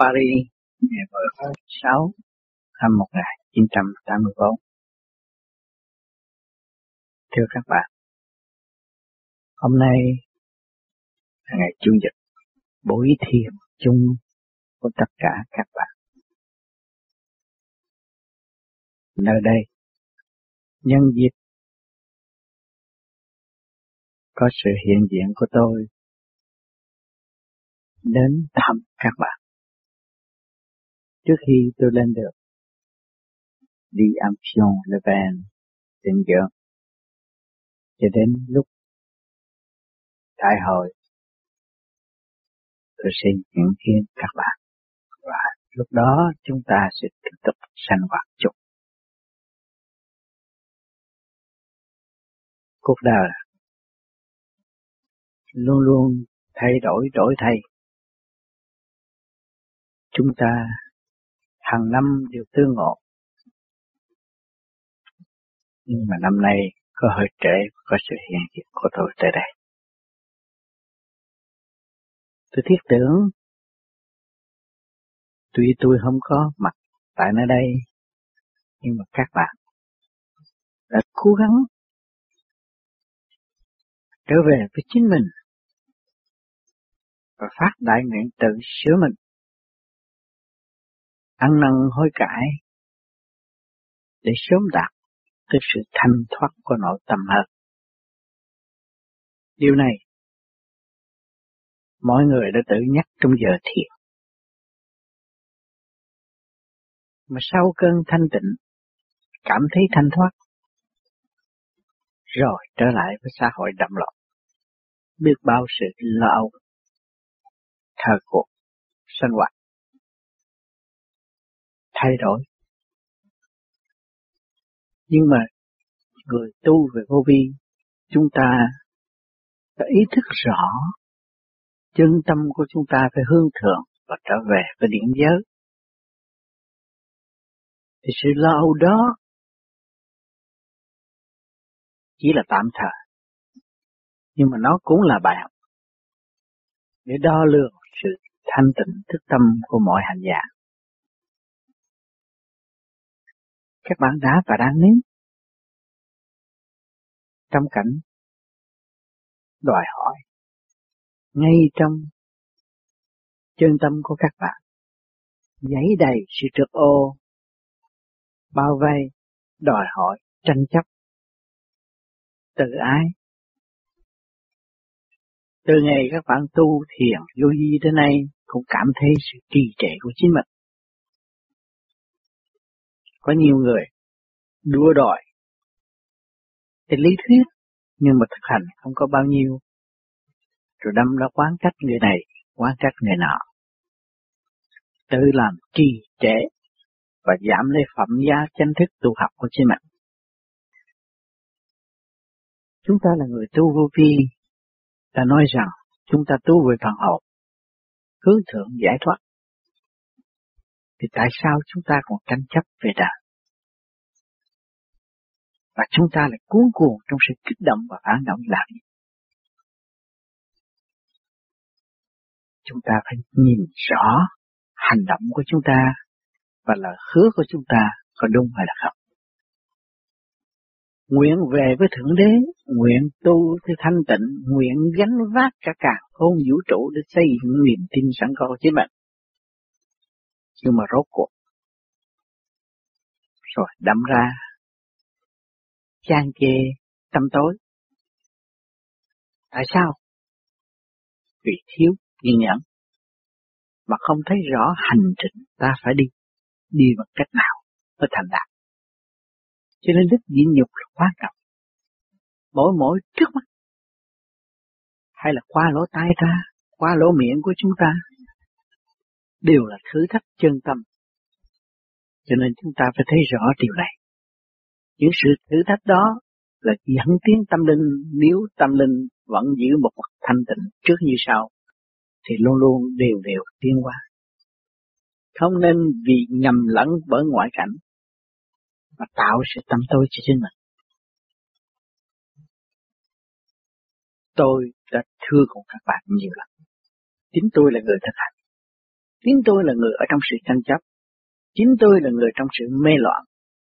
Paris ngày 16 năm 1984. Thưa các bạn, hôm nay là ngày Chủ nhật buổi thiền chung của tất cả các bạn. Nơi đây, nhân dịp có sự hiện diện của tôi đến thăm các bạn. Trước khi tôi lên được, đi ăn Pion Le Pen tình dưỡng cho đến lúc đại hội tôi xin nhận kiến các bạn và lúc đó chúng ta sẽ tiếp tục sanh hoạt chung. Cuộc đời luôn luôn thay đổi đổi thay. Chúng ta hàng năm đều tương ngộ. Nhưng mà năm nay có hơi trễ, có sự hiện diện của tôi tới đây. Tôi thiết tưởng, tuy tôi không có mặt tại nơi đây, nhưng mà các bạn đã cố gắng trở về với chính mình và phát đại nguyện tự sửa mình ăn năn hối cải để sớm đạt tới sự thanh thoát của nội tâm hơn. Điều này mọi người đã tự nhắc trong giờ thiền. Mà sau cơn thanh tịnh, cảm thấy thanh thoát, rồi trở lại với xã hội đậm loạn. Biết bao sự lo âu, thờ cuộc, sinh hoạt thay đổi. Nhưng mà người tu về vô vi, chúng ta phải ý thức rõ chân tâm của chúng ta phải hướng thượng và trở về với điểm giới. Thì sự lo âu đó chỉ là tạm thời. Nhưng mà nó cũng là bài học để đo lường sự thanh tịnh thức tâm của mọi hành giả. Các bạn đã và đang nếm. Trong cảnh đòi hỏi, ngay trong chân tâm của các bạn, giấy đầy sự trượt ô, bao vây, đòi hỏi, tranh chấp, tự ái từ ngày các bạn tu thiền vô vi đến nay, cũng cảm thấy sự trì trệ của chính mình có nhiều người đua đòi cái lý thuyết, nhưng mà thực hành không có bao nhiêu. Rồi đâm ra quán trách người này, quán trách người nọ. Tự làm trì trễ và giảm lấy phẩm giá chánh thức tu học của chính mình. Chúng ta là người tu vô vi. Ta nói rằng, chúng ta tu về phần hồn hướng thượng giải thoát thì tại sao chúng ta còn tranh chấp về đời? Và chúng ta lại cuốn cuồng trong sự kích động và phản động làm gì? Chúng ta phải nhìn rõ hành động của chúng ta và lời hứa của chúng ta có đúng hay là không. Nguyện về với Thượng Đế, nguyện tu theo thanh tịnh, nguyện gánh vác cả cả hôn vũ trụ để xây dựng niềm tin sẵn có của chính mình nhưng mà rốt cuộc. Rồi, đâm ra. Chan chê tâm tối. Tại sao? Vì thiếu kiên nhẫn. Mà không thấy rõ hành trình ta phải đi. Đi bằng cách nào mới thành đạt. Cho nên đức nhịn nhục là quan trọng. Mỗi mỗi trước mắt. Hay là qua lỗ tai ta, qua lỗ miệng của chúng ta đều là thử thách chân tâm. Cho nên chúng ta phải thấy rõ điều này. Những sự thử thách đó là dẫn tiến tâm linh nếu tâm linh vẫn giữ một mặt thanh tịnh trước như sau, thì luôn luôn đều đều tiến qua. Không nên vì nhầm lẫn bởi ngoại cảnh mà tạo sự tâm tôi cho chính mình. Tôi đã thưa cùng các bạn nhiều lần. Chính tôi là người thực hành Chính tôi là người ở trong sự tranh chấp. Chính tôi là người trong sự mê loạn.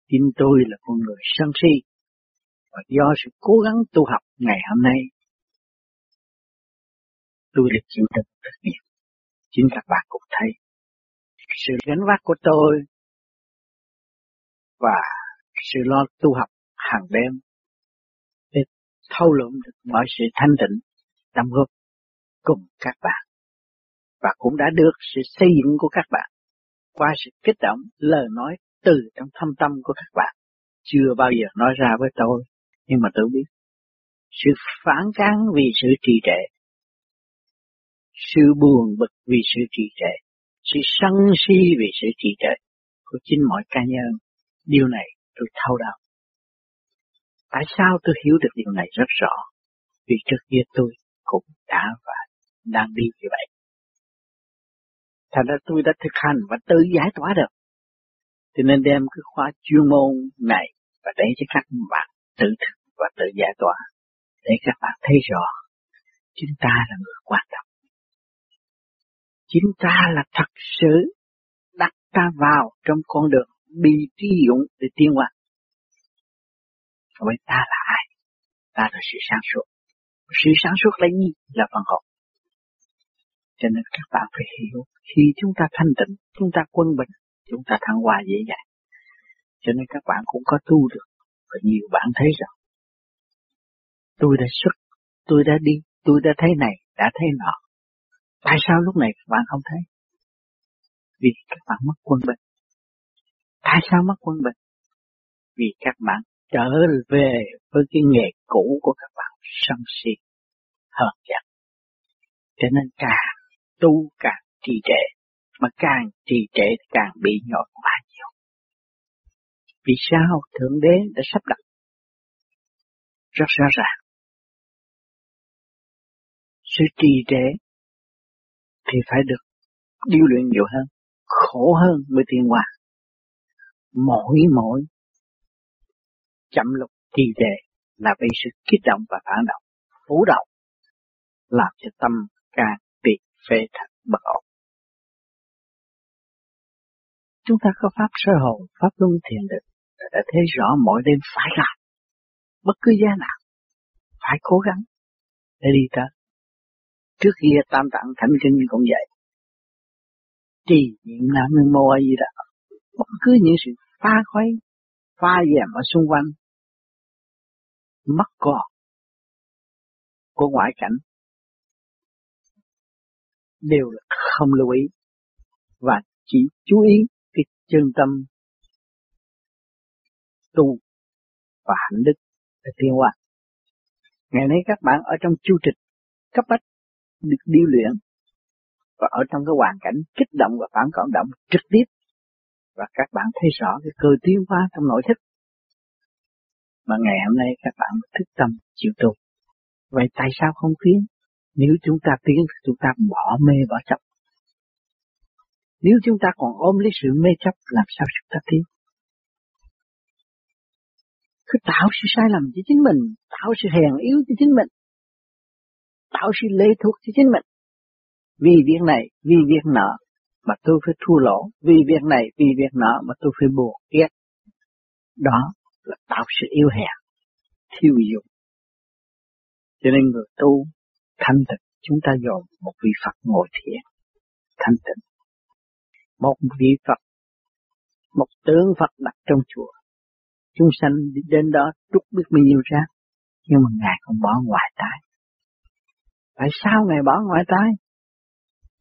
Chính tôi là con người sân si. Và do sự cố gắng tu học ngày hôm nay, tôi được chịu đựng thực nhiều. Chính các bạn cũng thấy sự gánh vác của tôi và sự lo tu học hàng đêm để thâu lượm được mọi sự thanh tịnh tâm góp cùng các bạn và cũng đã được sự xây dựng của các bạn. Qua sự kích động, lời nói từ trong thâm tâm của các bạn, chưa bao giờ nói ra với tôi, nhưng mà tôi biết. Sự phản kháng vì sự trì trệ, sự buồn bực vì sự trì trệ, sự sân si vì sự trì trệ của chính mọi cá nhân, điều này tôi thâu đáo. Tại sao tôi hiểu được điều này rất rõ? Vì trước kia tôi cũng đã và đang đi như vậy. Thành ra tôi đã thực hành và tự giải tỏa được. Cho nên đem cái khóa chuyên môn này và để cho các bạn tự thực và tự giải tỏa, để các bạn thấy rõ chúng ta là người quan trọng. Chúng ta là thật sự đặt ta vào trong con đường bị trí dụng để tiến hóa. Vậy ta là ai? Ta là sự sáng suốt. Sự sáng suốt là gì? Là phần hồn. Cho nên các bạn phải hiểu, khi chúng ta thanh tịnh, chúng ta quân bình, chúng ta thăng hoa dễ dàng. Cho nên các bạn cũng có tu được. Và nhiều bạn thấy rằng, tôi đã xuất, tôi đã đi, tôi đã thấy này, đã thấy nọ. Tại sao lúc này các bạn không thấy? Vì các bạn mất quân bình. Tại sao mất quân bình? Vì các bạn trở về với cái nghề cũ của các bạn sân si, hờn giận. Cho nên càng tu càng trì trệ, mà càng trì trệ càng bị nhọt quá nhiều. Vì sao Thượng Đế đã sắp đặt rất rõ ràng. Sự trì trệ thì phải được điêu luyện nhiều hơn, khổ hơn mới tiên hòa. Mỗi mỗi chậm lục trì trệ là vì sự kích động và phản động, phủ động, làm cho tâm càng phê thật bất ổn. Chúng ta có pháp sơ hồn, pháp luân thiền định, đã thấy rõ mỗi đêm phải làm, bất cứ giá nào, phải cố gắng để đi tới. Trước kia tam tạng thánh kinh cũng vậy. Trì niệm nam mô a di đà, bất cứ những sự phá khuấy, pha dèm ở xung quanh, mất còn của ngoại cảnh đều là không lưu ý. Và chỉ chú ý cái chân tâm tu và hạnh đức để tiến hóa. Ngày nay các bạn ở trong chu trình, cấp bách được điêu luyện và ở trong cái hoàn cảnh kích động và phản cảm động trực tiếp. Và các bạn thấy rõ cái cơ tiến hóa trong nội thức. Mà ngày hôm nay các bạn thức tâm chịu tu. Vậy tại sao không tiến nếu chúng ta tiến thì chúng ta bỏ mê bỏ chấp. Nếu chúng ta còn ôm lấy sự mê chấp làm sao chúng ta tiến? Cứ tạo sự sai lầm cho chính mình, tạo sự hèn yếu cho chính mình, tạo sự lệ thuộc cho chính mình. Vì việc này, vì việc nọ mà tôi phải thua lỗ, vì việc này, vì việc nọ mà tôi phải buộc ghét. Đó là tạo sự yêu hèn, thiêu dụng. Cho nên người tu thanh tịnh chúng ta dồn một vị Phật ngồi thiền thanh tịnh một vị Phật, một tướng Phật đặt trong chùa. Chúng sanh đến đó trút biết bao nhiêu ra, nhưng mà ngài không bỏ ngoài tai tại sao ngài bỏ ngoài tai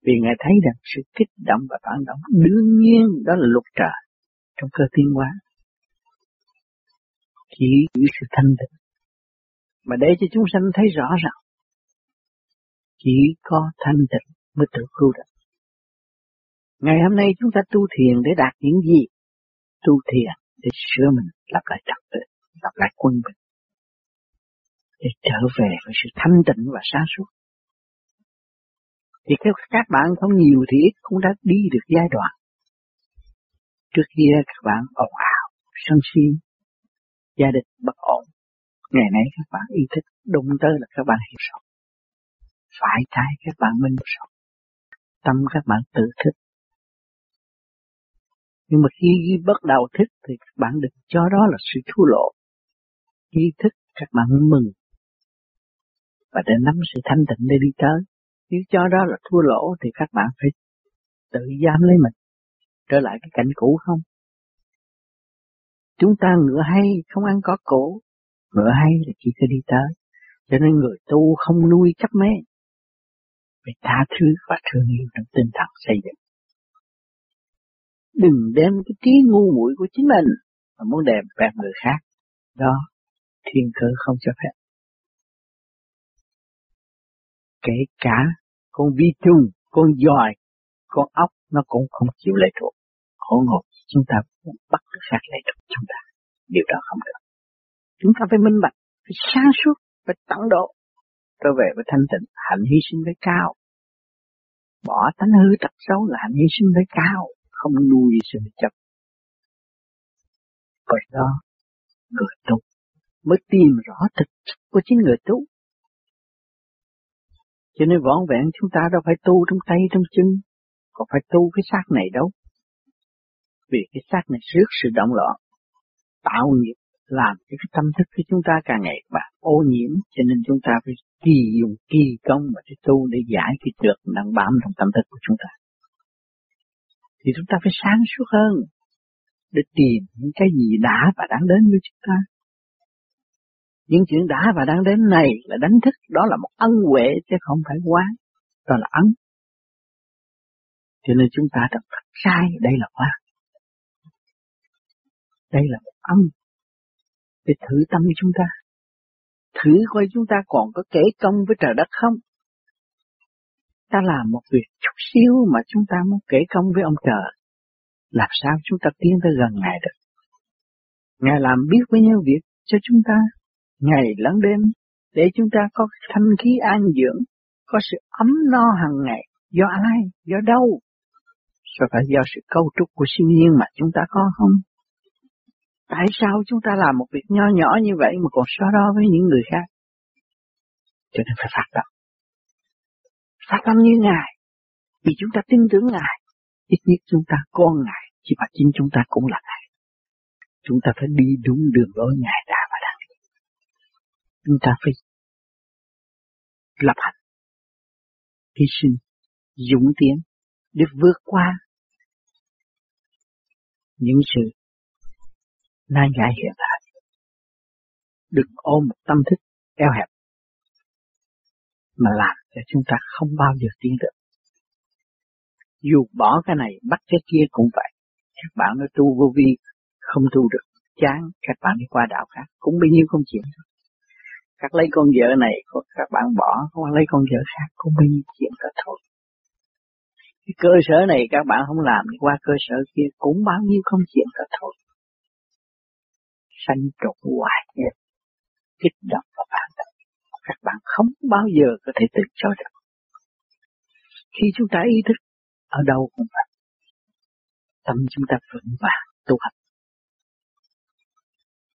vì ngài thấy rằng sự kích động và phản động đương nhiên đó là luật trời trong cơ tiên hóa. Chỉ giữ sự thanh tịnh mà để cho chúng sanh thấy rõ rằng chỉ có thanh tịnh mới tự cứu được. Ngày hôm nay chúng ta tu thiền để đạt những gì? Tu thiền để sửa mình, lập lại trật tự, lập lại quân bình. Để trở về với sự thanh tịnh và sáng suốt. Thì các bạn không nhiều thì ít cũng đã đi được giai đoạn. Trước kia các bạn ồn ào, sân si, gia đình bất ổn. Ngày nay các bạn ý thức đúng tới là các bạn hiểu rõ phải trái các bạn minh rồi tâm các bạn tự thích Nhưng mà khi bắt đầu thích thì các bạn đừng cho đó là sự thua lộ. Khi thích các bạn mừng và để nắm sự thanh tịnh để đi tới. Nếu cho đó là thua lỗ thì các bạn phải tự giam lấy mình, trở lại cái cảnh cũ không? Chúng ta ngựa hay không ăn có cổ, ngựa hay là chỉ có đi tới. Cho nên người tu không nuôi chấp mê, phải tha thứ và thương yêu trong tinh thần xây dựng. Đừng đem cái trí ngu muội của chính mình mà muốn đẹp bẹp người khác. Đó, thiên cơ không cho phép. Kể cả con vi trùng, con dòi, con ốc nó cũng không chịu lệ thuộc. Khổ ngộ chúng ta bắt người khác lệ thuộc chúng ta. Điều đó không được. Chúng ta phải minh bạch, phải sáng suốt, phải tận độ. Trở về với thanh tịnh, hạnh hy sinh với cao. Bỏ tánh hư tật xấu là hạnh hy sinh với cao, không nuôi sự chấp. Bởi đó, người tu mới tìm rõ thực chất của chính người tu. Cho nên võn vẹn chúng ta đâu phải tu trong tay trong chân, còn phải tu cái xác này đâu. Vì cái xác này rước sự động loạn, tạo nghiệp, làm cho cái tâm thức của chúng ta càng ngày càng ô nhiễm, cho nên chúng ta phải kỳ dùng kỳ công mà để tu để giải cái trượt đang bám trong tâm thức của chúng ta. Thì chúng ta phải sáng suốt hơn, để tìm những cái gì đã và đang đến với chúng ta. Những chuyện đã và đang đến này là đánh thức, đó là một ân huệ chứ không phải quá, đó là ân. Cho nên chúng ta đã thật sai, đây là quá. Đây là một ân để thử tâm chúng ta. Thử coi chúng ta còn có kể công với trời đất không? Ta làm một việc chút xíu mà chúng ta muốn kể công với ông trời. Làm sao chúng ta tiến tới gần Ngài được? Ngài làm biết với nhau việc cho chúng ta ngày lẫn đêm để chúng ta có thanh khí an dưỡng, có sự ấm no hàng ngày. Do ai? Do đâu? Sao phải do sự cấu trúc của sinh nhiên mà chúng ta có không? Tại sao chúng ta làm một việc nho nhỏ như vậy mà còn so đo với những người khác? Cho nên phải phát tâm. Phát tâm như Ngài. Vì chúng ta tin tưởng Ngài. Ít nhất chúng ta con Ngài. Chỉ mà chính chúng ta cũng là Ngài. Chúng ta phải đi đúng đường lối Ngài đã và đang đi. Chúng ta phải lập hành. Hy sinh. Dũng tiến. Để vượt qua những sự nan giải hiện tại. Đừng ôm một tâm thức eo hẹp mà làm cho chúng ta không bao giờ tiến được. Dù bỏ cái này, bắt cái kia cũng vậy. Các bạn nói tu vô vi, không tu được, chán các bạn đi qua đạo khác, cũng bao nhiêu công chuyện các lấy con vợ này, các bạn bỏ qua lấy con vợ khác, cũng bao nhiêu chuyện cả thôi cái cơ sở này các bạn không làm, đi qua cơ sở kia cũng bao nhiêu công chuyện cả thôi sanh trục hoài nghiệp kích động và phản động. Các bạn không bao giờ có thể tự cho được. Khi chúng ta ý thức ở đâu cũng vậy tâm chúng ta vững vàng, tu hành.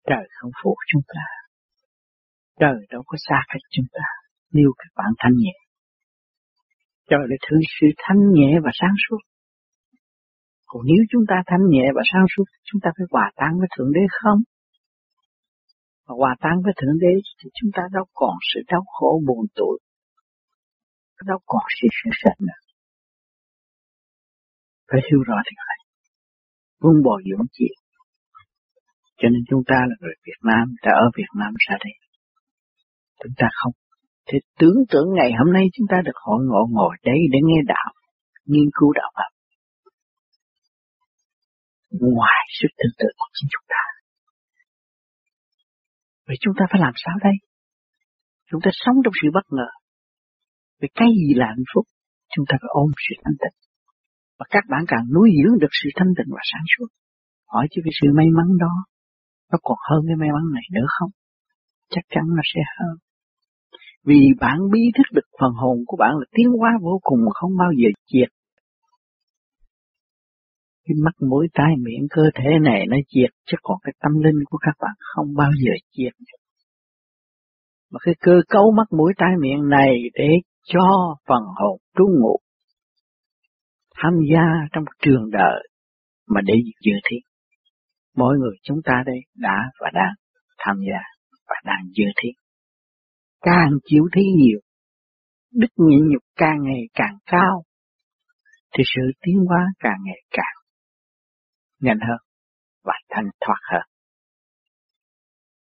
Trời không phụ chúng ta. Trời đâu có xa cách chúng ta. Nếu các bạn thanh nhẹ. Trời là thứ sự thanh nhẹ và sáng suốt. Còn nếu chúng ta thanh nhẹ và sáng suốt, chúng ta phải hòa tan với thượng đế không? Và hòa tan với Thượng Đế thì chúng ta đâu còn sự đau khổ buồn tủi, đâu còn sự sự sệt nữa. Phải hiểu rõ điều này. Vun bồi dưỡng chị. Cho nên chúng ta là người Việt Nam, ta ở Việt Nam ra đây. Chúng ta không. Thì tưởng tượng ngày hôm nay chúng ta được hội ngộ ngồi đây để nghe đạo, nghiên cứu đạo Phật. Ngoài sức tưởng tượng của chính chúng ta. Vậy chúng ta phải làm sao đây? Chúng ta sống trong sự bất ngờ. Vậy cái gì là hạnh phúc? Chúng ta phải ôm sự thanh tịnh. Và các bạn càng nuôi dưỡng được sự thanh tịnh và sáng suốt. Hỏi chứ cái sự may mắn đó, nó còn hơn cái may mắn này nữa không? Chắc chắn nó sẽ hơn. Vì bạn bí thức được phần hồn của bạn là tiến hóa vô cùng mà không bao giờ diệt cái mắt mũi tai miệng cơ thể này nó triệt, chứ còn cái tâm linh của các bạn không bao giờ triệt. Mà cái cơ cấu mắt mũi tai miệng này để cho phần hồn trú ngụ tham gia trong trường đời mà để dự thiên. Mỗi người chúng ta đây đã và đang tham gia và đang dự thiên. Càng chịu thí nhiều, đức nhịn nhục càng ngày càng cao, thì sự tiến hóa càng ngày càng nhanh hơn và thanh thoát hơn.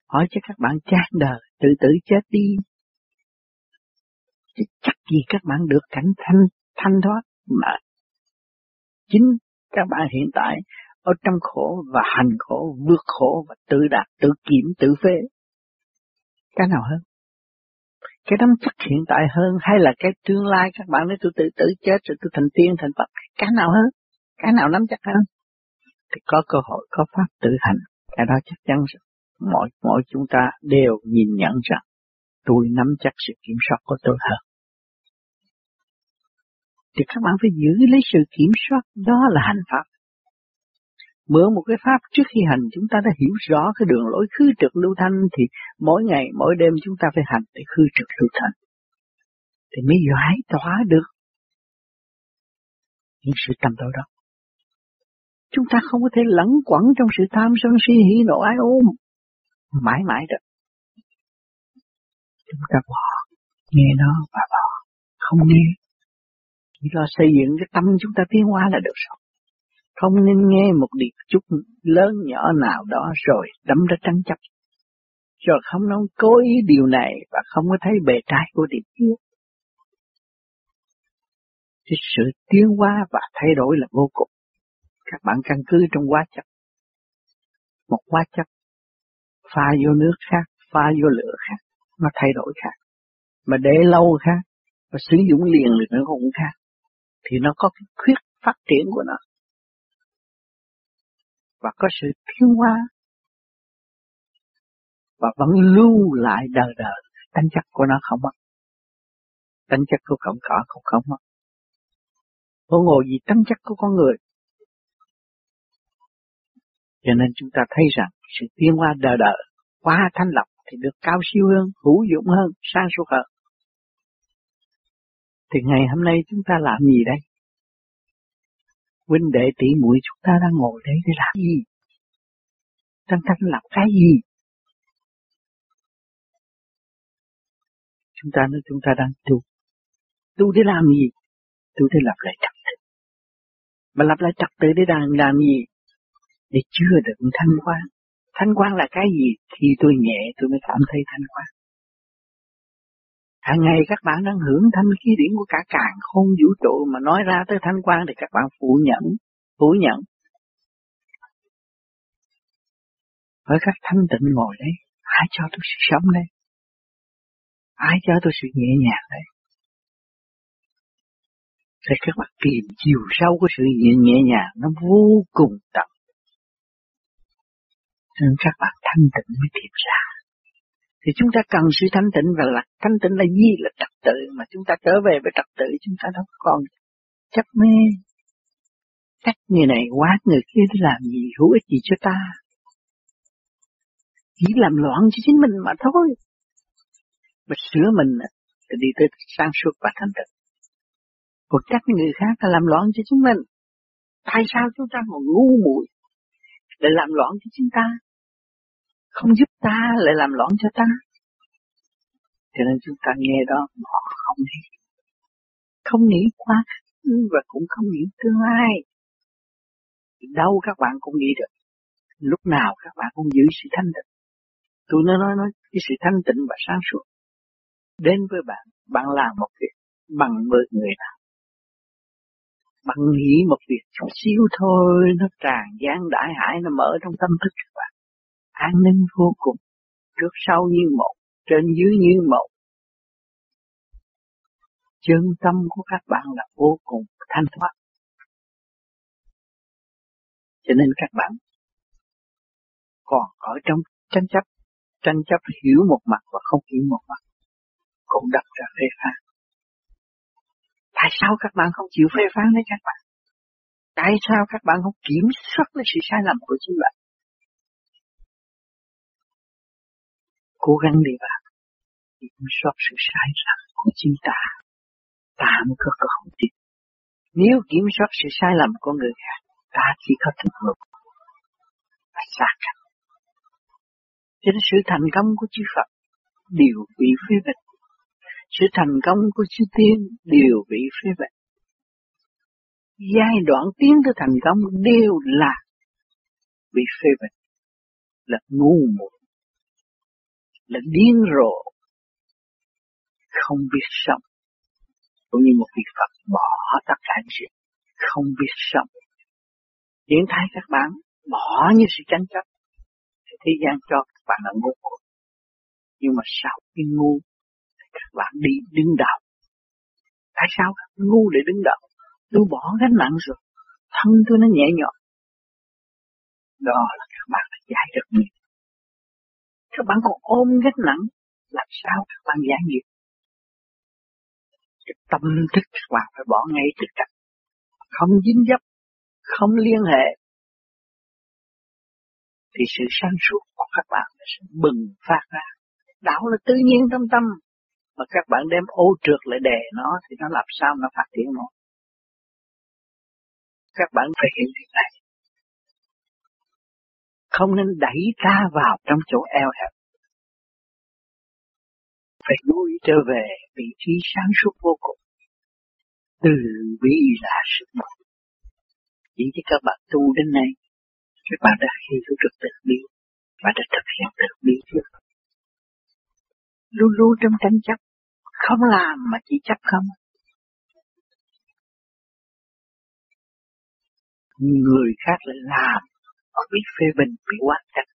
Hỏi cho các bạn chán đời, tự tử chết đi. Chứ chắc gì các bạn được cảnh thanh, thanh thoát mà chính các bạn hiện tại ở trong khổ và hành khổ, vượt khổ và tự đạt, tự kiểm, tự phê. Cái nào hơn? Cái nắm chắc hiện tại hơn hay là cái tương lai các bạn nói tôi tự tử chết rồi tôi thành tiên thành Phật. Cái nào hơn? Cái nào nắm chắc hơn? Thì có cơ hội, có pháp tự hành. Cái đó chắc chắn rồi. Mỗi, mỗi chúng ta đều nhìn nhận rằng tôi nắm chắc sự kiểm soát của tôi hơn. Thì các bạn phải giữ lấy sự kiểm soát, đó là hành pháp. Mượn một cái pháp trước khi hành chúng ta đã hiểu rõ cái đường lối khứ trực lưu thanh thì mỗi ngày mỗi đêm chúng ta phải hành để khứ trực lưu thanh. Thì mới giải tỏa được những sự tâm tối đó. Chúng ta không có thể lẫn quẩn trong sự tham sân si hỉ nộ ái ôm mãi mãi được. Chúng ta bỏ, nghe nó và bỏ, không nghe. Chỉ lo xây dựng cái tâm chúng ta tiến hóa là được rồi. Không nên nghe một điệp chút lớn nhỏ nào đó rồi đấm ra tranh chấp. Rồi không nói cố ý điều này và không có thấy bề trái của điệp kia. Thì sự tiến hóa và thay đổi là vô cùng. Các bạn căn cứ trong hóa chất. Một hóa chất pha vô nước khác, pha vô lửa khác, nó thay đổi khác. Mà để lâu khác, và sử dụng liền được nó cũng khác. Thì nó có cái khuyết phát triển của nó. Và có sự thiếu hóa. Và vẫn lưu lại đời đời. tính chất của nó không mất. tính chất của cọng cỏ cũng không mất. Vô ngồi gì tính chất của con người. Cho nên chúng ta thấy rằng sự tiến hóa đời đời qua thanh lọc thì được cao siêu hơn, hữu dụng hơn, sang suốt hơn. Thì ngày hôm nay chúng ta làm gì đây? Huynh đệ tỷ muội chúng ta đang ngồi đây để làm gì? Đang thanh lọc cái gì? Chúng ta nói chúng ta đang tu. Tu để làm gì? Tu để lập lại trật tự. Mà lập lại trật tự để làm, làm gì? Để chưa được thanh quan Thanh quan là cái gì? Khi tôi nhẹ tôi mới cảm thấy thanh quan. Hàng ngày các bạn đang hưởng thanh khí điển của cả càng không vũ trụ mà nói ra tới thanh quan thì các bạn phủ nhận, phủ nhận. Với các thanh tịnh ngồi đấy, ai cho tôi sự sống đây? Ai cho tôi sự nhẹ nhàng đây? Thì các bạn tìm chiều sâu của sự nhẹ, nhẹ nhàng nó vô cùng tận nên các bạn thanh tịnh mới tìm ra. Thì chúng ta cần sự thanh tịnh và là thanh tịnh là gì? Là trật tự mà chúng ta trở về với trật tự, chúng ta đâu còn chấp mê. Cách người này quá, người kia để làm gì, hữu ích gì cho ta. Chỉ làm loạn cho chính mình mà thôi. Mà sửa mình thì đi tới sang suốt và thanh tịnh. Còn trách người khác là làm loạn cho chúng mình. Tại sao chúng ta còn ngu muội để làm loạn cho chúng ta? Không giúp ta lại làm loạn cho ta. Cho nên chúng ta nghe đó họ không nghĩ. Không nghĩ quá và cũng không nghĩ tương lai. Đâu các bạn cũng nghĩ được. Lúc nào các bạn cũng giữ sự thanh tịnh. Tôi nói nói, nói cái sự thanh tịnh và sáng suốt. Đến với bạn, bạn làm một việc bằng với người nào. Bạn nghĩ một việc chút xíu thôi, nó tràn gian đại hải, nó mở trong tâm thức các bạn an ninh vô cùng, trước sau như một, trên dưới như một. Chân tâm của các bạn là vô cùng thanh thoát. Cho nên các bạn còn ở trong tranh chấp, tranh chấp hiểu một mặt và không hiểu một mặt, cũng đặt ra phê phán. Tại sao các bạn không chịu phê phán đấy các bạn? Tại sao các bạn không kiểm soát lấy sự sai lầm của chính bạn? Cố gắng đi vào kiểm soát sự sai lầm của chính ta ta mới có cơ hội tiếp nếu kiểm soát sự sai lầm của người khác ta chỉ có thực lực và xa cách. Cho nên sự thành công của chư Phật đều bị phê bình. Sự thành công của chư Tiên đều bị phê bình. Giai đoạn tiến tới thành công đều là bị phê bình, là ngu muội, là điên rồ, không biết sống. Cũng như một vị Phật bỏ tất cả chuyện, không biết sống. Hiện thái các bạn bỏ như sự tranh chấp, thì thế gian cho các bạn là ngu. Nhưng mà sau khi ngu, thì các bạn đi đứng đầu. Tại sao ngu để đứng đầu? Tôi bỏ gánh nặng rồi, thân tôi nó nhẹ nhõm. Đó là các bạn đã giải được mình các bạn còn ôm gánh nặng, làm sao các bạn giải nghiệp? Cái tâm thức các bạn phải bỏ ngay tất cả, Không dính dấp, không liên hệ. Thì sự sáng suốt của các bạn sẽ bừng phát ra. Đạo là tự nhiên trong tâm. Mà các bạn đem ô trượt lại đè nó thì nó làm sao nó phát triển nổi. Các bạn phải hiểu điều này. Không nên đẩy ta vào trong chỗ eo hẹp. Phải nuôi trở về vị trí sáng suốt vô cùng. Từ bi là sức mạnh. Chỉ cho các bạn tu đến nay, các bạn đã hiểu được tự bi và đã thực hiện tự bi chưa? Luôn luôn trong tranh chấp, không làm mà chỉ chấp không. người khác lại làm họ bị phê bình bị quan trách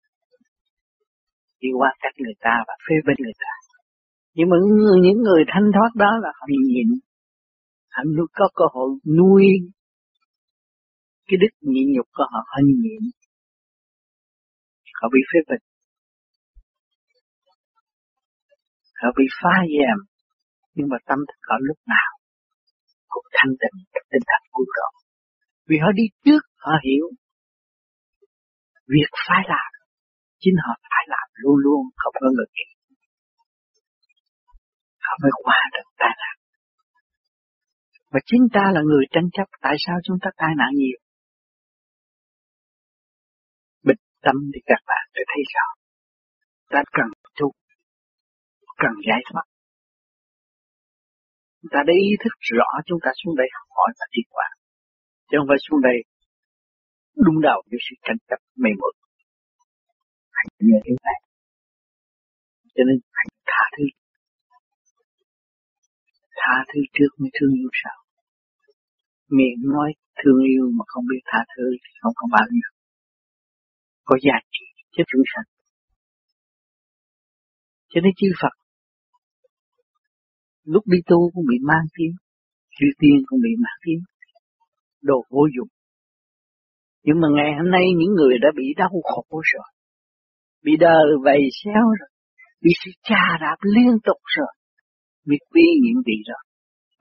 bị quan trách người ta và phê bình người ta. Nhưng mà những người thanh thoát đó là họ nhịn. Họ nuôi có cơ hội nuôi cái đức nhịn nhục của họ họ nhịn. Họ bị phê bình. Họ bị phá dèm. Nhưng mà tâm thức họ lúc nào cũng thanh tịnh tinh thần vui độ vì họ đi trước, họ hiểu. Việc phải làm, chính họ phải làm luôn luôn, không có người khác. Họ mới qua được tai nạn. Và chính ta là người tranh chấp, tại sao chúng ta tai nạn nhiều? Bình tâm thì các bạn sẽ thấy rõ. Ta cần tu, cần giải thoát. Ta đã ý thức rõ chúng ta xuống đây học hỏi và đi qua chứ không phải xuống đây đúng đầu với sự tranh chấp mê muội hãy nhớ cái này cho nên hãy tha thứ. Tha thứ trước mới thương yêu sau miệng nói thương yêu mà không biết tha thứ thì không có bao nhiêu. Có giá trị cho chúng sanh. Cho nên chư Phật, lúc đi tu cũng bị mang tiếng, chư tiên cũng bị mang tiếng. Đồ vô dụng. Nhưng mà ngày hôm nay những người đã bị đau khổ rồi, bị đời vầy xéo rồi, bị sự cha đạp liên tục rồi, biết quý những vị rồi,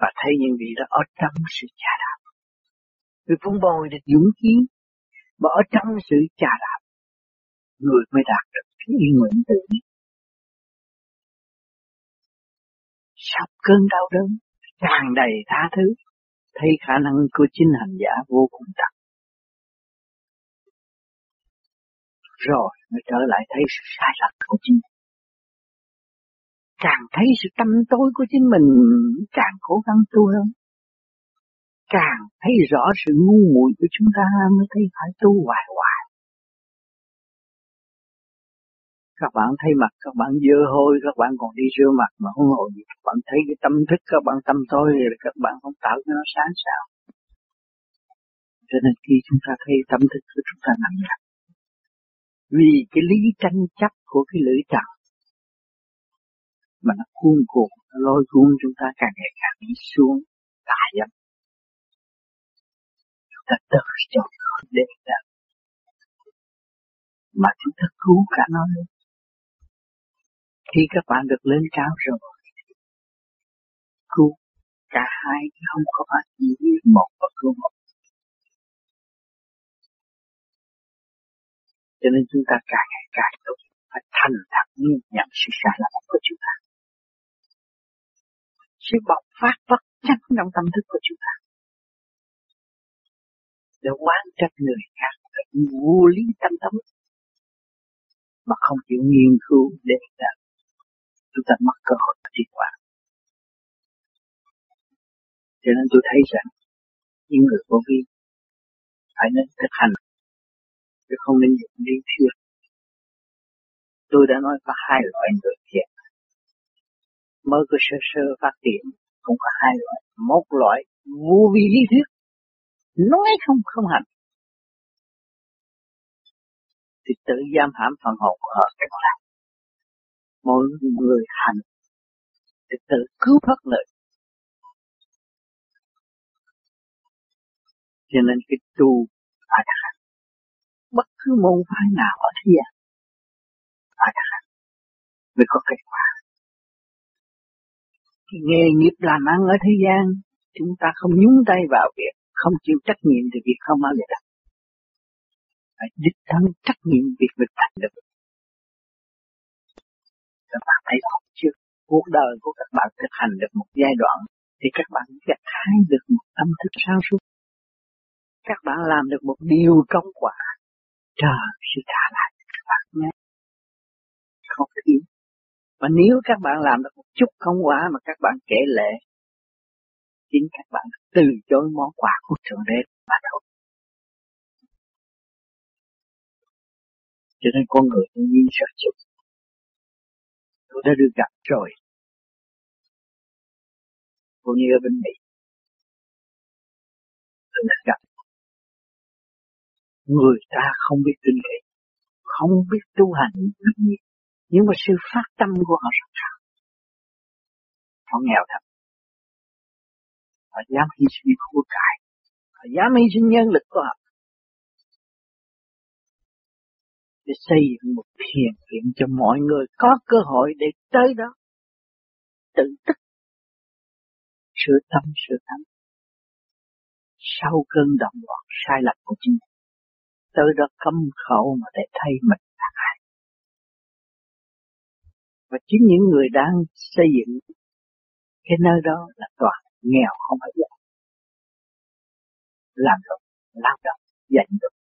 và thấy những vị đó ở trong sự cha đạp. Vì phun bồi được dũng khí, mà ở trong sự cha đạp, người mới đạt được cái yên nguyện tự nhiên. Sắp cơn đau đớn, tràn đầy tha thứ, thấy khả năng của chính hành giả vô cùng tận. Rồi mới trở lại thấy sự sai lầm của chính mình. Càng thấy sự tâm tối của chính mình, càng cố gắng tu hơn. Càng thấy rõ sự ngu muội của chúng ta mới thấy phải tu hoài hoài. Các bạn thấy mặt các bạn dơ hôi, các bạn còn đi rửa mặt mà không ngồi gì. Các bạn thấy cái tâm thức các bạn tâm tối thì các bạn không tạo cho nó sáng sao. Cho nên khi chúng ta thấy tâm thức của chúng ta nặng nhọc, vì cái lý tranh chấp của cái lưỡi trần mà nó cuồng cuồng, nó lôi cuốn chúng ta càng ngày càng đi xuống đại dâm. Chúng ta tự cho không để được. Mà chúng ta cứu cả nó luôn. Khi các bạn được lên cao rồi, cứu cả hai không có phải chỉ một và cứu một. Cho nên chúng ta càng ngày càng tốt phải thành thật nhìn nhận sự sai lầm của chúng ta. Sự bộc phát bất chắc trong tâm thức của chúng ta. để quan trách người khác vô lý tâm tâm mà không chịu nghiên cứu để đạt chúng ta mất cơ hội tiến hóa cho nên tôi thấy rằng, những người có vi phải nên thực hành chứ không nên dùng lý thuyết tôi đã nói có hai loại người thiện. Mới có sơ sơ phát triển, cũng có hai loại. Một loại vô vi lý thuyết. Nói không không hành. Thì tự giam hãm phần hồn của họ trong lòng mỗi người hành thì tự cứu thoát lợi. Cho nên cái tu phải hành bất cứ môn phái nào ở thế gian phải đạt hành mới có kết quả. Cái nghề nghiệp làm ăn ở thế gian, chúng ta không nhúng tay vào việc không chịu trách nhiệm thì việc không bao giờ được. Phải đích thân trách nhiệm việc mình thành được. Các bạn thấy không? Chưa cuộc đời của các bạn thực hành được một giai đoạn thì các bạn gặt hái được một tâm thức sáng suốt. Các bạn làm được một điều công quả trời sẽ trả lại các bạn nhé. Không có yên và nếu các bạn làm được một chút không quá mà các bạn kể lệ chính các bạn từ chối món quà của thượng đế mà thôi cho nên con người tự nhiên sợ chết tôi đã được gặp rồi. Cũng như ở bên Mỹ. Tôi đã gặp người ta không biết kinh nghiệm, không biết tu hành nhưng mà sự phát tâm của họ rất cao. Họ nghèo thật. Họ dám hy sinh của cải. Họ dám hy sinh nhân lực của họ. Để xây dựng một thiền viện cho mọi người có cơ hội để tới đó. Tự tức. Sửa tâm sửa tâm. Sau cơn động loạn sai lầm của chính mình tới đó cấm khẩu mà để thay mình là ai. Và chính những người đang xây dựng cái nơi đó là toàn nghèo, không phải giàu. Làm được, lao động dành được.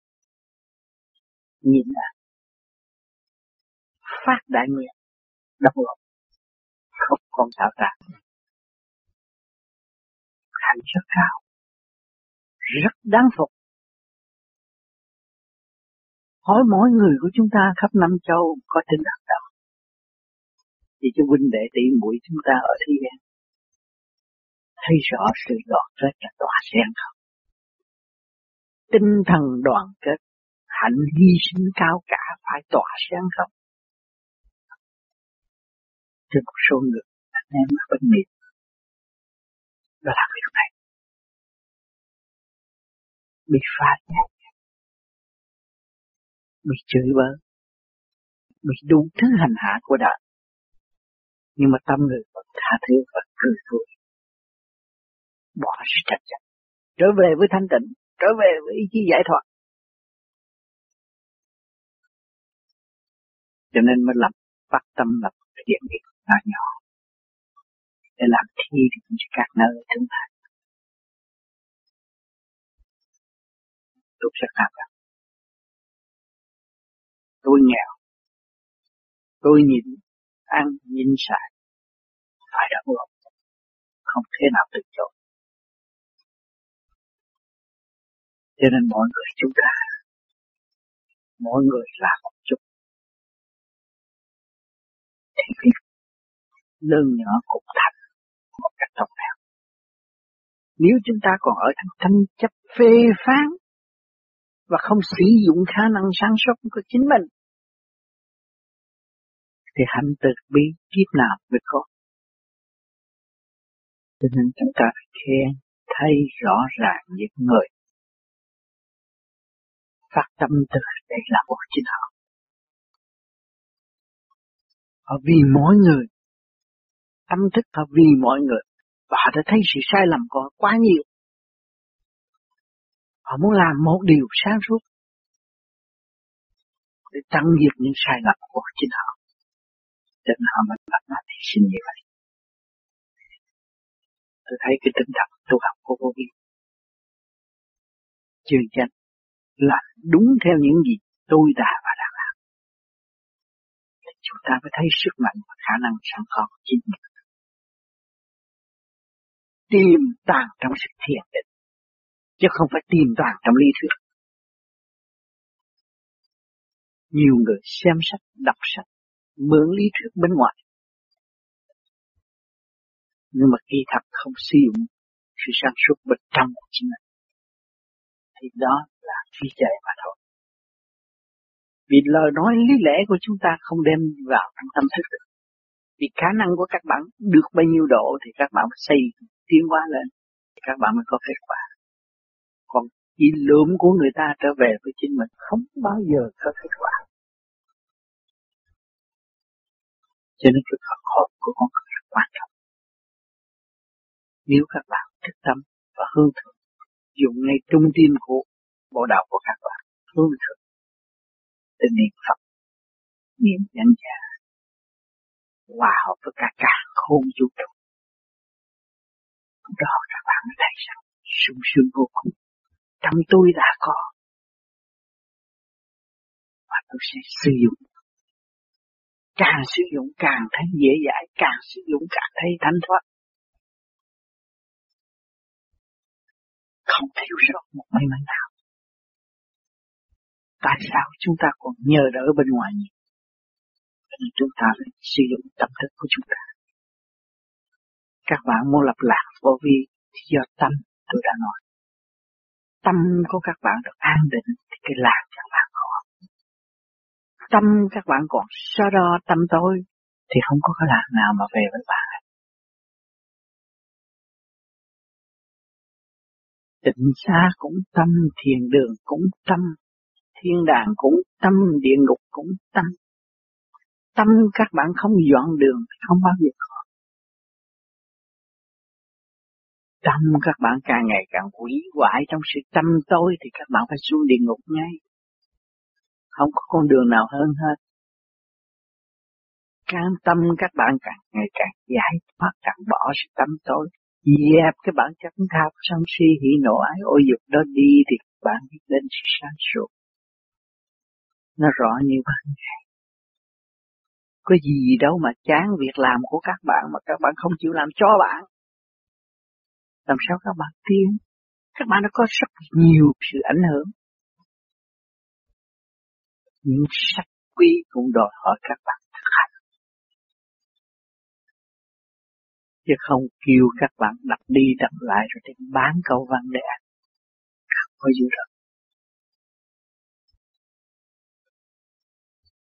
Nhìn là phát đại nguyện độc lập không còn sao cả hạnh rất cao, rất đáng phục hỏi mỗi người của chúng ta khắp năm châu có tin đặt đó thì cho huynh đệ tỷ muội chúng ta ở thế gian thấy rõ sự đoàn kết là tỏa sen không? Tinh thần đoàn kết hạnh hy sinh cao cả phải tỏa sáng không? Trên một số người anh em là bất nghiệp, đó là việc này. Bị phá nhé bị chửi bới bị đủ thứ hành hạ của đời nhưng mà tâm người vẫn tha thứ và cười vui. Bỏ sự trách nhiệm. Trở về với thanh tịnh. Trở về với ý chí giải thoát. Cho nên mới lập phát tâm lập thiện việc nhỏ nhỏ. Để làm thi cho các nơi thương thành tôi sẽ làm được tôi nghèo. Tôi nhịn ăn, nhịn xài. Phải đóng góp không thể nào từ chối. Cho nên mọi người chúng ta mỗi người làm một chút. Thì việc đơn nhỏ cũng thành một cách tổng đẹp. Nếu chúng ta còn ở trong tranh chấp phê phán và không sử dụng khả năng sáng suốt của chính mình thì hạnh từ bi kiếp nào mới có. Cho nên chúng ta phải khen, thấy rõ ràng những người phát tâm từ để là một chính họ. Họ vì mỗi người, tâm thức họ vì mọi người, và họ đã thấy sự sai lầm của họ quá nhiều. Họ muốn làm một điều sáng suốt để tăng diệt những sai lầm của chính họ cho nên họ mới bắt nó thì sinh như vậy tôi thấy cái tinh thần tu học của vô vi chưa chân là đúng theo những gì tôi đã và đang làm. Thì chúng ta mới thấy sức mạnh và khả năng sẵn có của chính mình. Tìm tàng trong sự thiền định, chứ không phải tìm tàng trong lý thuyết. Nhiều người xem sách, đọc sách, mượn lý thuyết bên ngoài. Nhưng mà kỳ thật không sử dụng sự sáng suốt bên trong của chính mình. Thì đó là phi chạy mà thôi. Vì lời nói lý lẽ của chúng ta không đem vào trong tâm thức được. Vì khả năng của các bạn được bao nhiêu độ thì các bạn xây tiến hóa lên. Thì các bạn mới có kết quả. Còn chỉ lượm của người ta trở về với chính mình không bao giờ có kết quả. Cho nên việc học hồn của con người là quan trọng. Nếu các bạn thức tâm và hương thượng dùng ngay trung tim của bộ đầu của các bạn hương thượng từ niệm Phật, niệm nhân giả, hòa hợp với cả cả khôn vũ trụ. Đó các bạn mới thấy rằng sung sướng vô cùng. Trong tôi đã có. Và tôi sẽ sử dụng càng sử dụng càng thấy dễ dãi, càng sử dụng càng thấy thanh thoát. Không thiếu sót một may mắn nào. Tại sao chúng ta còn nhờ đỡ bên ngoài nhiều? Nên chúng ta phải sử dụng tâm thức của chúng ta. Các bạn muốn lập lạc vô vi thì do tâm tôi đã nói tâm của các bạn được an định thì cái lạc các bạn tâm các bạn còn so đo tâm tôi thì không có cái lạc nào mà về với bạn tịnh xa cũng tâm thiền đường cũng tâm thiên đàng cũng tâm, địa ngục cũng tâm. Tâm các bạn không dọn đường, không bao giờ khó. Tâm các bạn càng ngày càng quỷ hoại trong sự tâm tối thì các bạn phải xuống địa ngục ngay. Không có con đường nào hơn hết. Can tâm các bạn càng ngày càng giải thoát càng bỏ sự tâm tối. Dẹp cái bản chất tham sân si, hỉ nộ, ái ô dục đó đi thì bạn biết đến sự sáng suốt nó rõ như ban ngày. Có gì đâu mà chán việc làm của các bạn mà các bạn không chịu làm cho bạn. Làm sao các bạn tiến? Các bạn đã có rất nhiều sự ảnh hưởng. Những sách quý cũng đòi hỏi các bạn thực hành. Chứ không kêu các bạn đặt đi đặt lại rồi để bán câu văn để ăn. Không có gì đâu.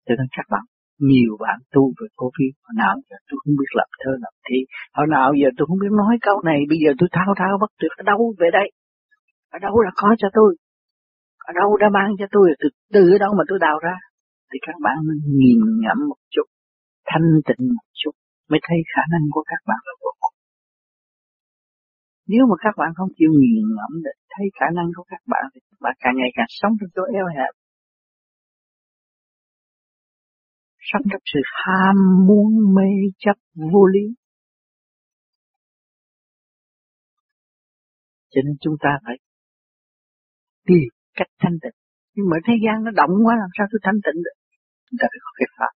Cho nên các bạn, nhiều bạn tu về cô vi, hồi nào giờ tôi không biết làm thơ làm thi, hồi nào giờ tôi không biết nói câu này, bây giờ tôi thao thao bất tuyệt ở đâu về đây? Ở đâu là có cho tôi? Ở đâu đã mang cho tôi? Từ, từ ở đâu mà tôi đào ra? Thì các bạn nên nhìn ngẫm một chút, thanh tịnh một chút, mới thấy khả năng của các bạn là vô cùng. Nếu mà các bạn không chịu nghiền ngẫm để thấy khả năng của các bạn thì các bạn càng ngày càng sống trong chỗ eo hẹp. sống trong sự ham muốn mê chấp vô lý. Cho nên chúng ta phải tìm cách thanh tịnh. Nhưng mà thế gian nó động quá làm sao tôi thanh tịnh được. Chúng ta phải có cái pháp.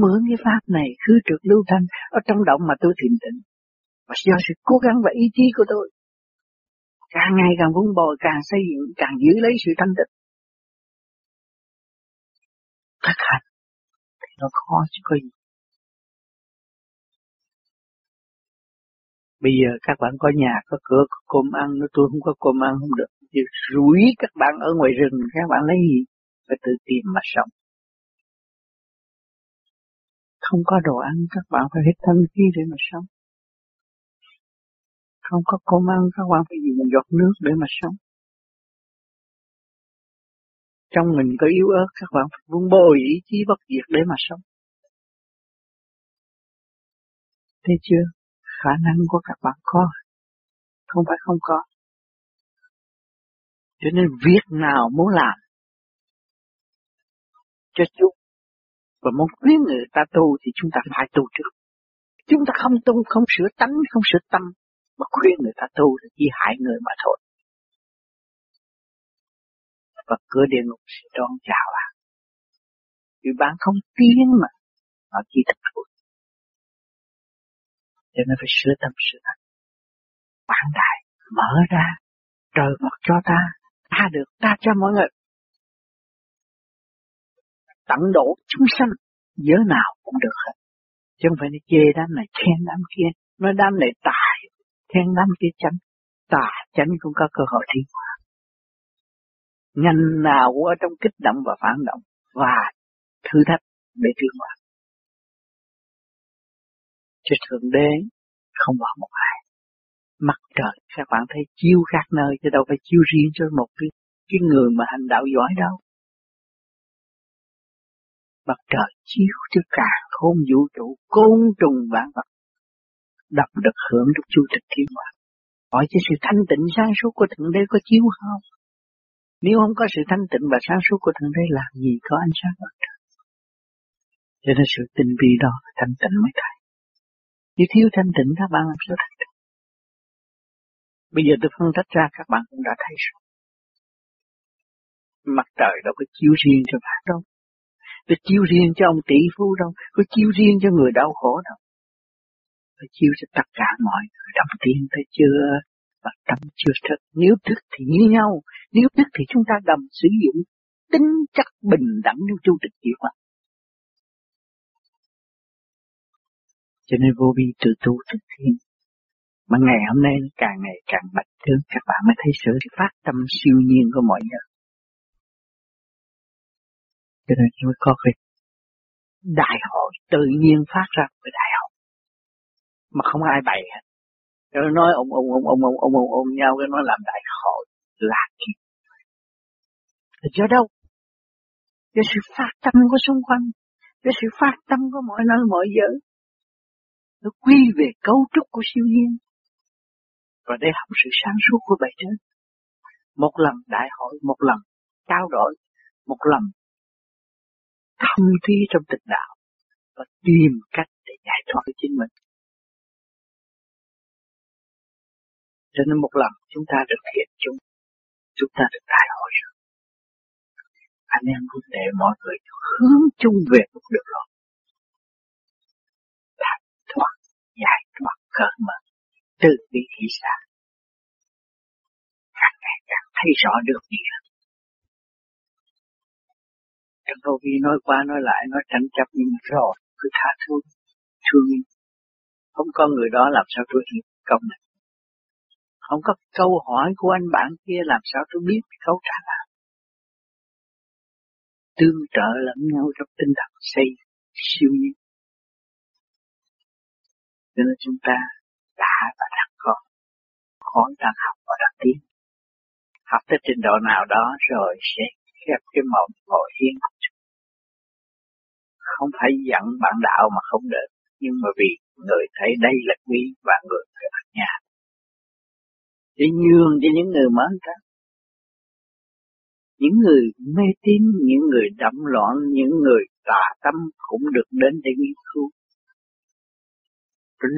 Mượn cái pháp này cứ trượt lưu thanh ở trong động mà tôi thiền tịnh. Và do sự cố gắng và ý chí của tôi. Càng ngày càng vun bồi, càng xây dựng, càng giữ lấy sự thanh tịnh. Thực hành nó khó chứ có gì. Bây giờ các bạn có nhà, có cửa, có cơm ăn, nó tôi không có cơm ăn không được chịu rủi các bạn ở ngoài rừng, các bạn lấy gì? Phải tự tìm mà sống. Không có đồ ăn, các bạn phải hết thân khí để mà sống. Không có cơm ăn, các bạn phải dùng giọt nước để mà sống trong mình có yếu ớt các bạn phải vun bồi ý chí bất diệt để mà sống thấy chưa khả năng của các bạn có không phải không có cho nên việc nào muốn làm cho chúng và muốn khuyến người ta tu thì chúng ta phải tu trước chúng ta không tu không sửa tánh không sửa tâm mà khuyên người ta tu thì chỉ hại người mà thôi và cửa địa ngục sẽ đón chào bạn. Vì bạn không tiến mà, nó chỉ thực thôi. Cho nên phải sửa tâm sửa tâm. Quảng đại, mở ra, trời Phật cho ta, ta được, ta cho mọi người. Tận độ chúng sanh, giới nào cũng được hết. Chứ không phải nó chê đám này, khen đám kia, nói đám này tài, khen đám kia chánh. Tà chánh cũng có cơ hội thi. hóa. Ngành nào cũng ở trong kích động và phản động và thử thách để tiến hóa. Chứ Thượng Đế không bỏ một ai. Mặt trời các bạn thấy chiếu khác nơi chứ đâu phải chiếu riêng cho một cái, cái người mà hành đạo giỏi đâu. Mặt trời chiếu cho cả khôn vũ trụ, côn trùng vạn vật. Đọc được hưởng được chu trình thiên hóa. Hỏi cho sự thanh tịnh sáng suốt của Thượng Đế có chiếu không? Nếu không có sự thanh tịnh và sáng suốt của Thượng Đế làm gì có ánh sáng mặt trời. Cho nên sự tinh vi đó thanh tịnh mới thấy. Nếu thiếu thanh tịnh các bạn làm sao thanh tịnh? Bây giờ tôi phân tích ra các bạn cũng đã thấy rồi. Mặt trời đâu có chiếu riêng cho bạn đâu. Có chiếu riêng cho ông tỷ phú đâu. Có chiếu riêng cho người đau khổ đâu. Có chiếu cho tất cả mọi người đồng tiên tới chưa? Và tâm chưa thật. Nếu thức thì như nhau. Nếu thức thì chúng ta đầm sử dụng tính chất bình đẳng như chu trình chịu hóa. Cho nên vô vi tự tu thực hiện. Mà ngày hôm nay càng ngày càng bạch thương các bạn mới thấy sự phát tâm siêu nhiên của mọi người. Cho nên mới có cái đại hội tự nhiên phát ra cái đại hội. Mà không ai bày hết. Rồi nói ông ông ông ông ông ông ông ông nhau cái nói làm đại hội là kiếp. Do đâu? Do sự phát tâm của xung quanh, do sự phát tâm của mọi nơi mọi giới. Nó quy về cấu trúc của siêu nhiên. Và để học sự sáng suốt của bề trên. Một lần đại hội, một lần trao đổi, một lần thâm thúy trong tịch đạo và tìm cách để giải thoát chính mình. Cho nên một lần chúng ta được hiện chung, chúng ta được đại hội rồi. Anh em muốn để mọi người hướng chung về một được rồi. Thành thoát, giải thoát cơn mở, từ bi thị xã. Càng ngày càng thấy rõ được gì. Trong câu vi nói qua nói lại, nói tranh chấp nhưng rồi, cứ tha thứ, thương Không có người đó làm sao tôi hiểu công này. Không có câu hỏi của anh bạn kia làm sao tôi biết câu trả lời. Tương trợ lẫn nhau trong tinh thần xây siêu nhiên. Cho nên chúng ta đã và đang có Con đang học và đang tiến. Học tới trình độ nào đó rồi sẽ khép cái mộng ngồi yên. Không phải giận bạn đạo mà không được, nhưng mà vì người thấy đây là quý và người phải ở nhà. Để nhường cho những người mới ra những người mê tín, những người đậm loạn, những người tà tâm cũng được đến để nghiên cứu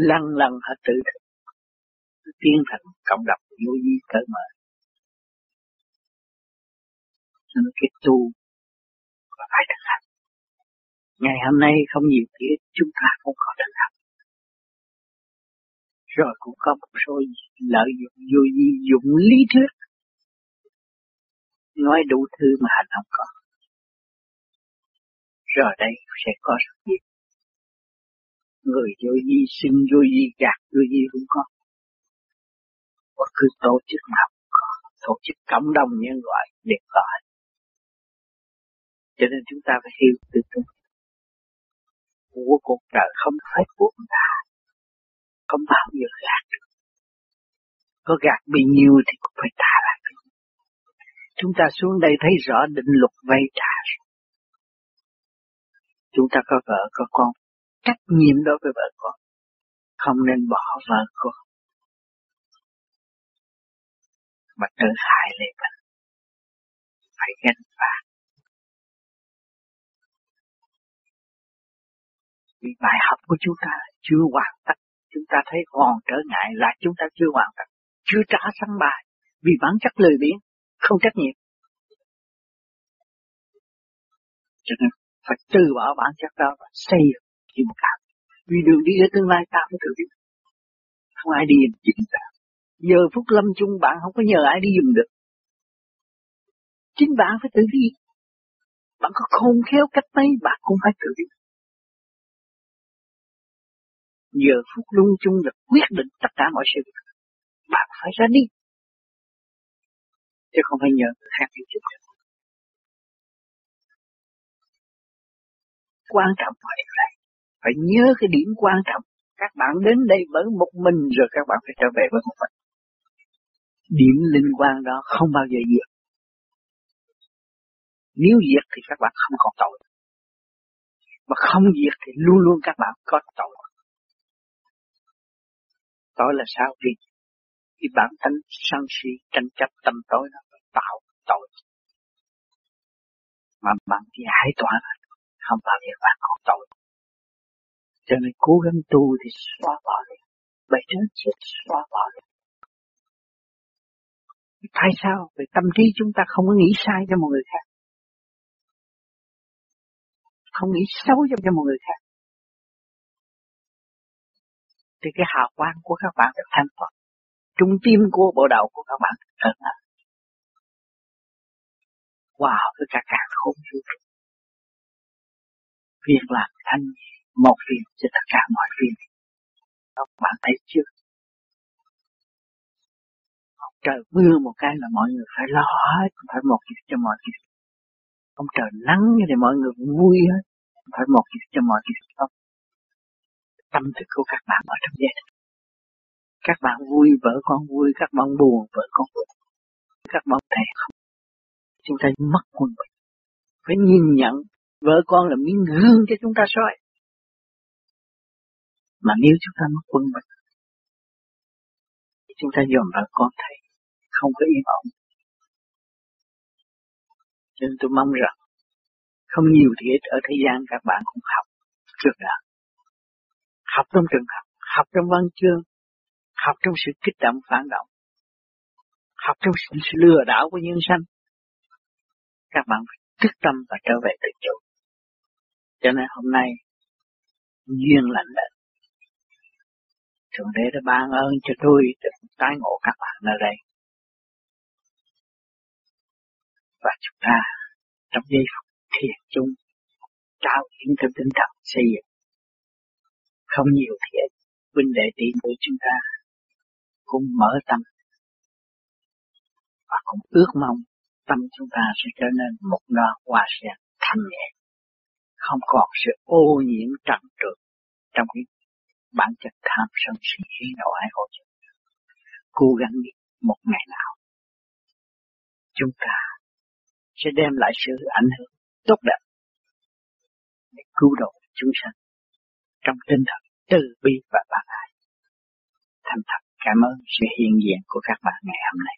lần lần họ tự thức tiến thành cộng đồng vô vi cởi mở nên cái tu là phải thực hành ngày hôm nay không nhiều kia chúng ta không có thực hành rồi cũng có một số lợi dụng vô vi dụng lý thuyết. Nói đủ thứ mà hành không có. Rồi đây sẽ có rất nhiều người vô vi, sinh vô vi, gạt vô vi cũng có. Bất cứ tổ chức nào có. Tổ chức cộng đồng nhân loại đều có cho nên chúng ta phải hiểu tự từ của cuộc đời không phải của chúng ta. Không bao giờ gạt được. Có gạt bị nhiêu thì cũng phải trả lại. Chúng ta xuống đây thấy rõ định luật vay trả chúng ta có vợ, có con trách nhiệm đối với vợ con. Không nên bỏ vợ con. Mà tự hại lấy mình phải gánh phạt vì bài học của chúng ta chưa hoàn tất. Chúng ta thấy còn trở ngại là chúng ta chưa hoàn tất. Chưa trả sân bài. Vì bản chất lười biếng, không trách nhiệm. Cho nên phải từ bỏ bản chất đó và xây dựng kim cảm vì đường đi ở tương lai ta phải tự biết. Không ai đi giùm chính ta. Giờ phút lâm chung bạn không có nhờ ai đi giùm được. Chính bạn phải tự đi. Bạn có khôn khéo cách mấy, bạn cũng phải tự biết giờ phút lung chung là quyết định tất cả mọi sự. Bạn phải ra đi. Chứ không phải nhờ người khác đi giúp quan trọng phải vậy phải nhớ cái điểm quan trọng. Các bạn đến đây với một mình rồi các bạn phải trở về với một mình. Điểm linh quan đó không bao giờ diệt. Nếu diệt thì các bạn không còn tội. Mà không diệt thì luôn luôn các bạn có tội. Tội là sao? Vì vì bản thân sân si, tranh chấp, tâm tối nó tạo tội. Mà bạn giải tỏa không bao giờ bạn còn tội cho nên cố gắng tu thì xóa bỏ đi bảy chết chết xóa bỏ đi tại sao? Vì tâm trí chúng ta không có nghĩ sai cho một người khác. Không nghĩ xấu cho, cho một người khác. Thì cái hào quang của các bạn được thanh thoát trung tim của bộ đầu của các bạn thật là wow với cả càng khôn vũ trụ việc làm thanh một viên cho tất cả mọi viên các bạn thấy chưa? Trời mưa một cái là mọi người phải lo hết phải một việc cho mọi việc. Ông trời nắng thì mọi người vui hết phải một việc cho mọi việc. Không tâm thức của các bạn ở trong gia đình. Các bạn vui, vợ con vui, các bạn buồn, vợ con buồn. Các bạn thề không? Chúng ta mất quân bình. Phải nhìn nhận, vợ con là miếng gương cho chúng ta soi mà nếu chúng ta mất quân bình chúng ta dòm vào con thấy không có yên ổn. Cho nên tôi mong rằng, không nhiều thì ít ở thế gian các bạn cũng học trường đó học trong trường học học trong văn chương, học trong sự kích động, phản động. Học trong sự lừa đảo của nhân sanh. Các bạn phải thức tâm và trở về tự chủ. Cho nên hôm nay, duyên lành lệnh Thượng Đế đã ban ơn cho tôi được tái ngộ các bạn ở đây. Và chúng ta trong giây phút thiền chung trao hiến theo tinh thần xây dựng. Không nhiều thiện, huynh đệ tỷ muội chúng ta cũng mở tâm và cũng ước mong tâm chúng ta sẽ trở nên một loa hoa sen thanh nhẹ, không còn sự ô nhiễm trần trượt trong cái bản chất tham sân si hỉ nộ ái hộ cố gắng đi một ngày nào, chúng ta sẽ đem lại sự ảnh hưởng tốt đẹp để cứu độ chúng sanh trong tinh thần từ bi và ban ái. Thành thật cảm ơn sự hiện diện của các bạn ngày hôm nay.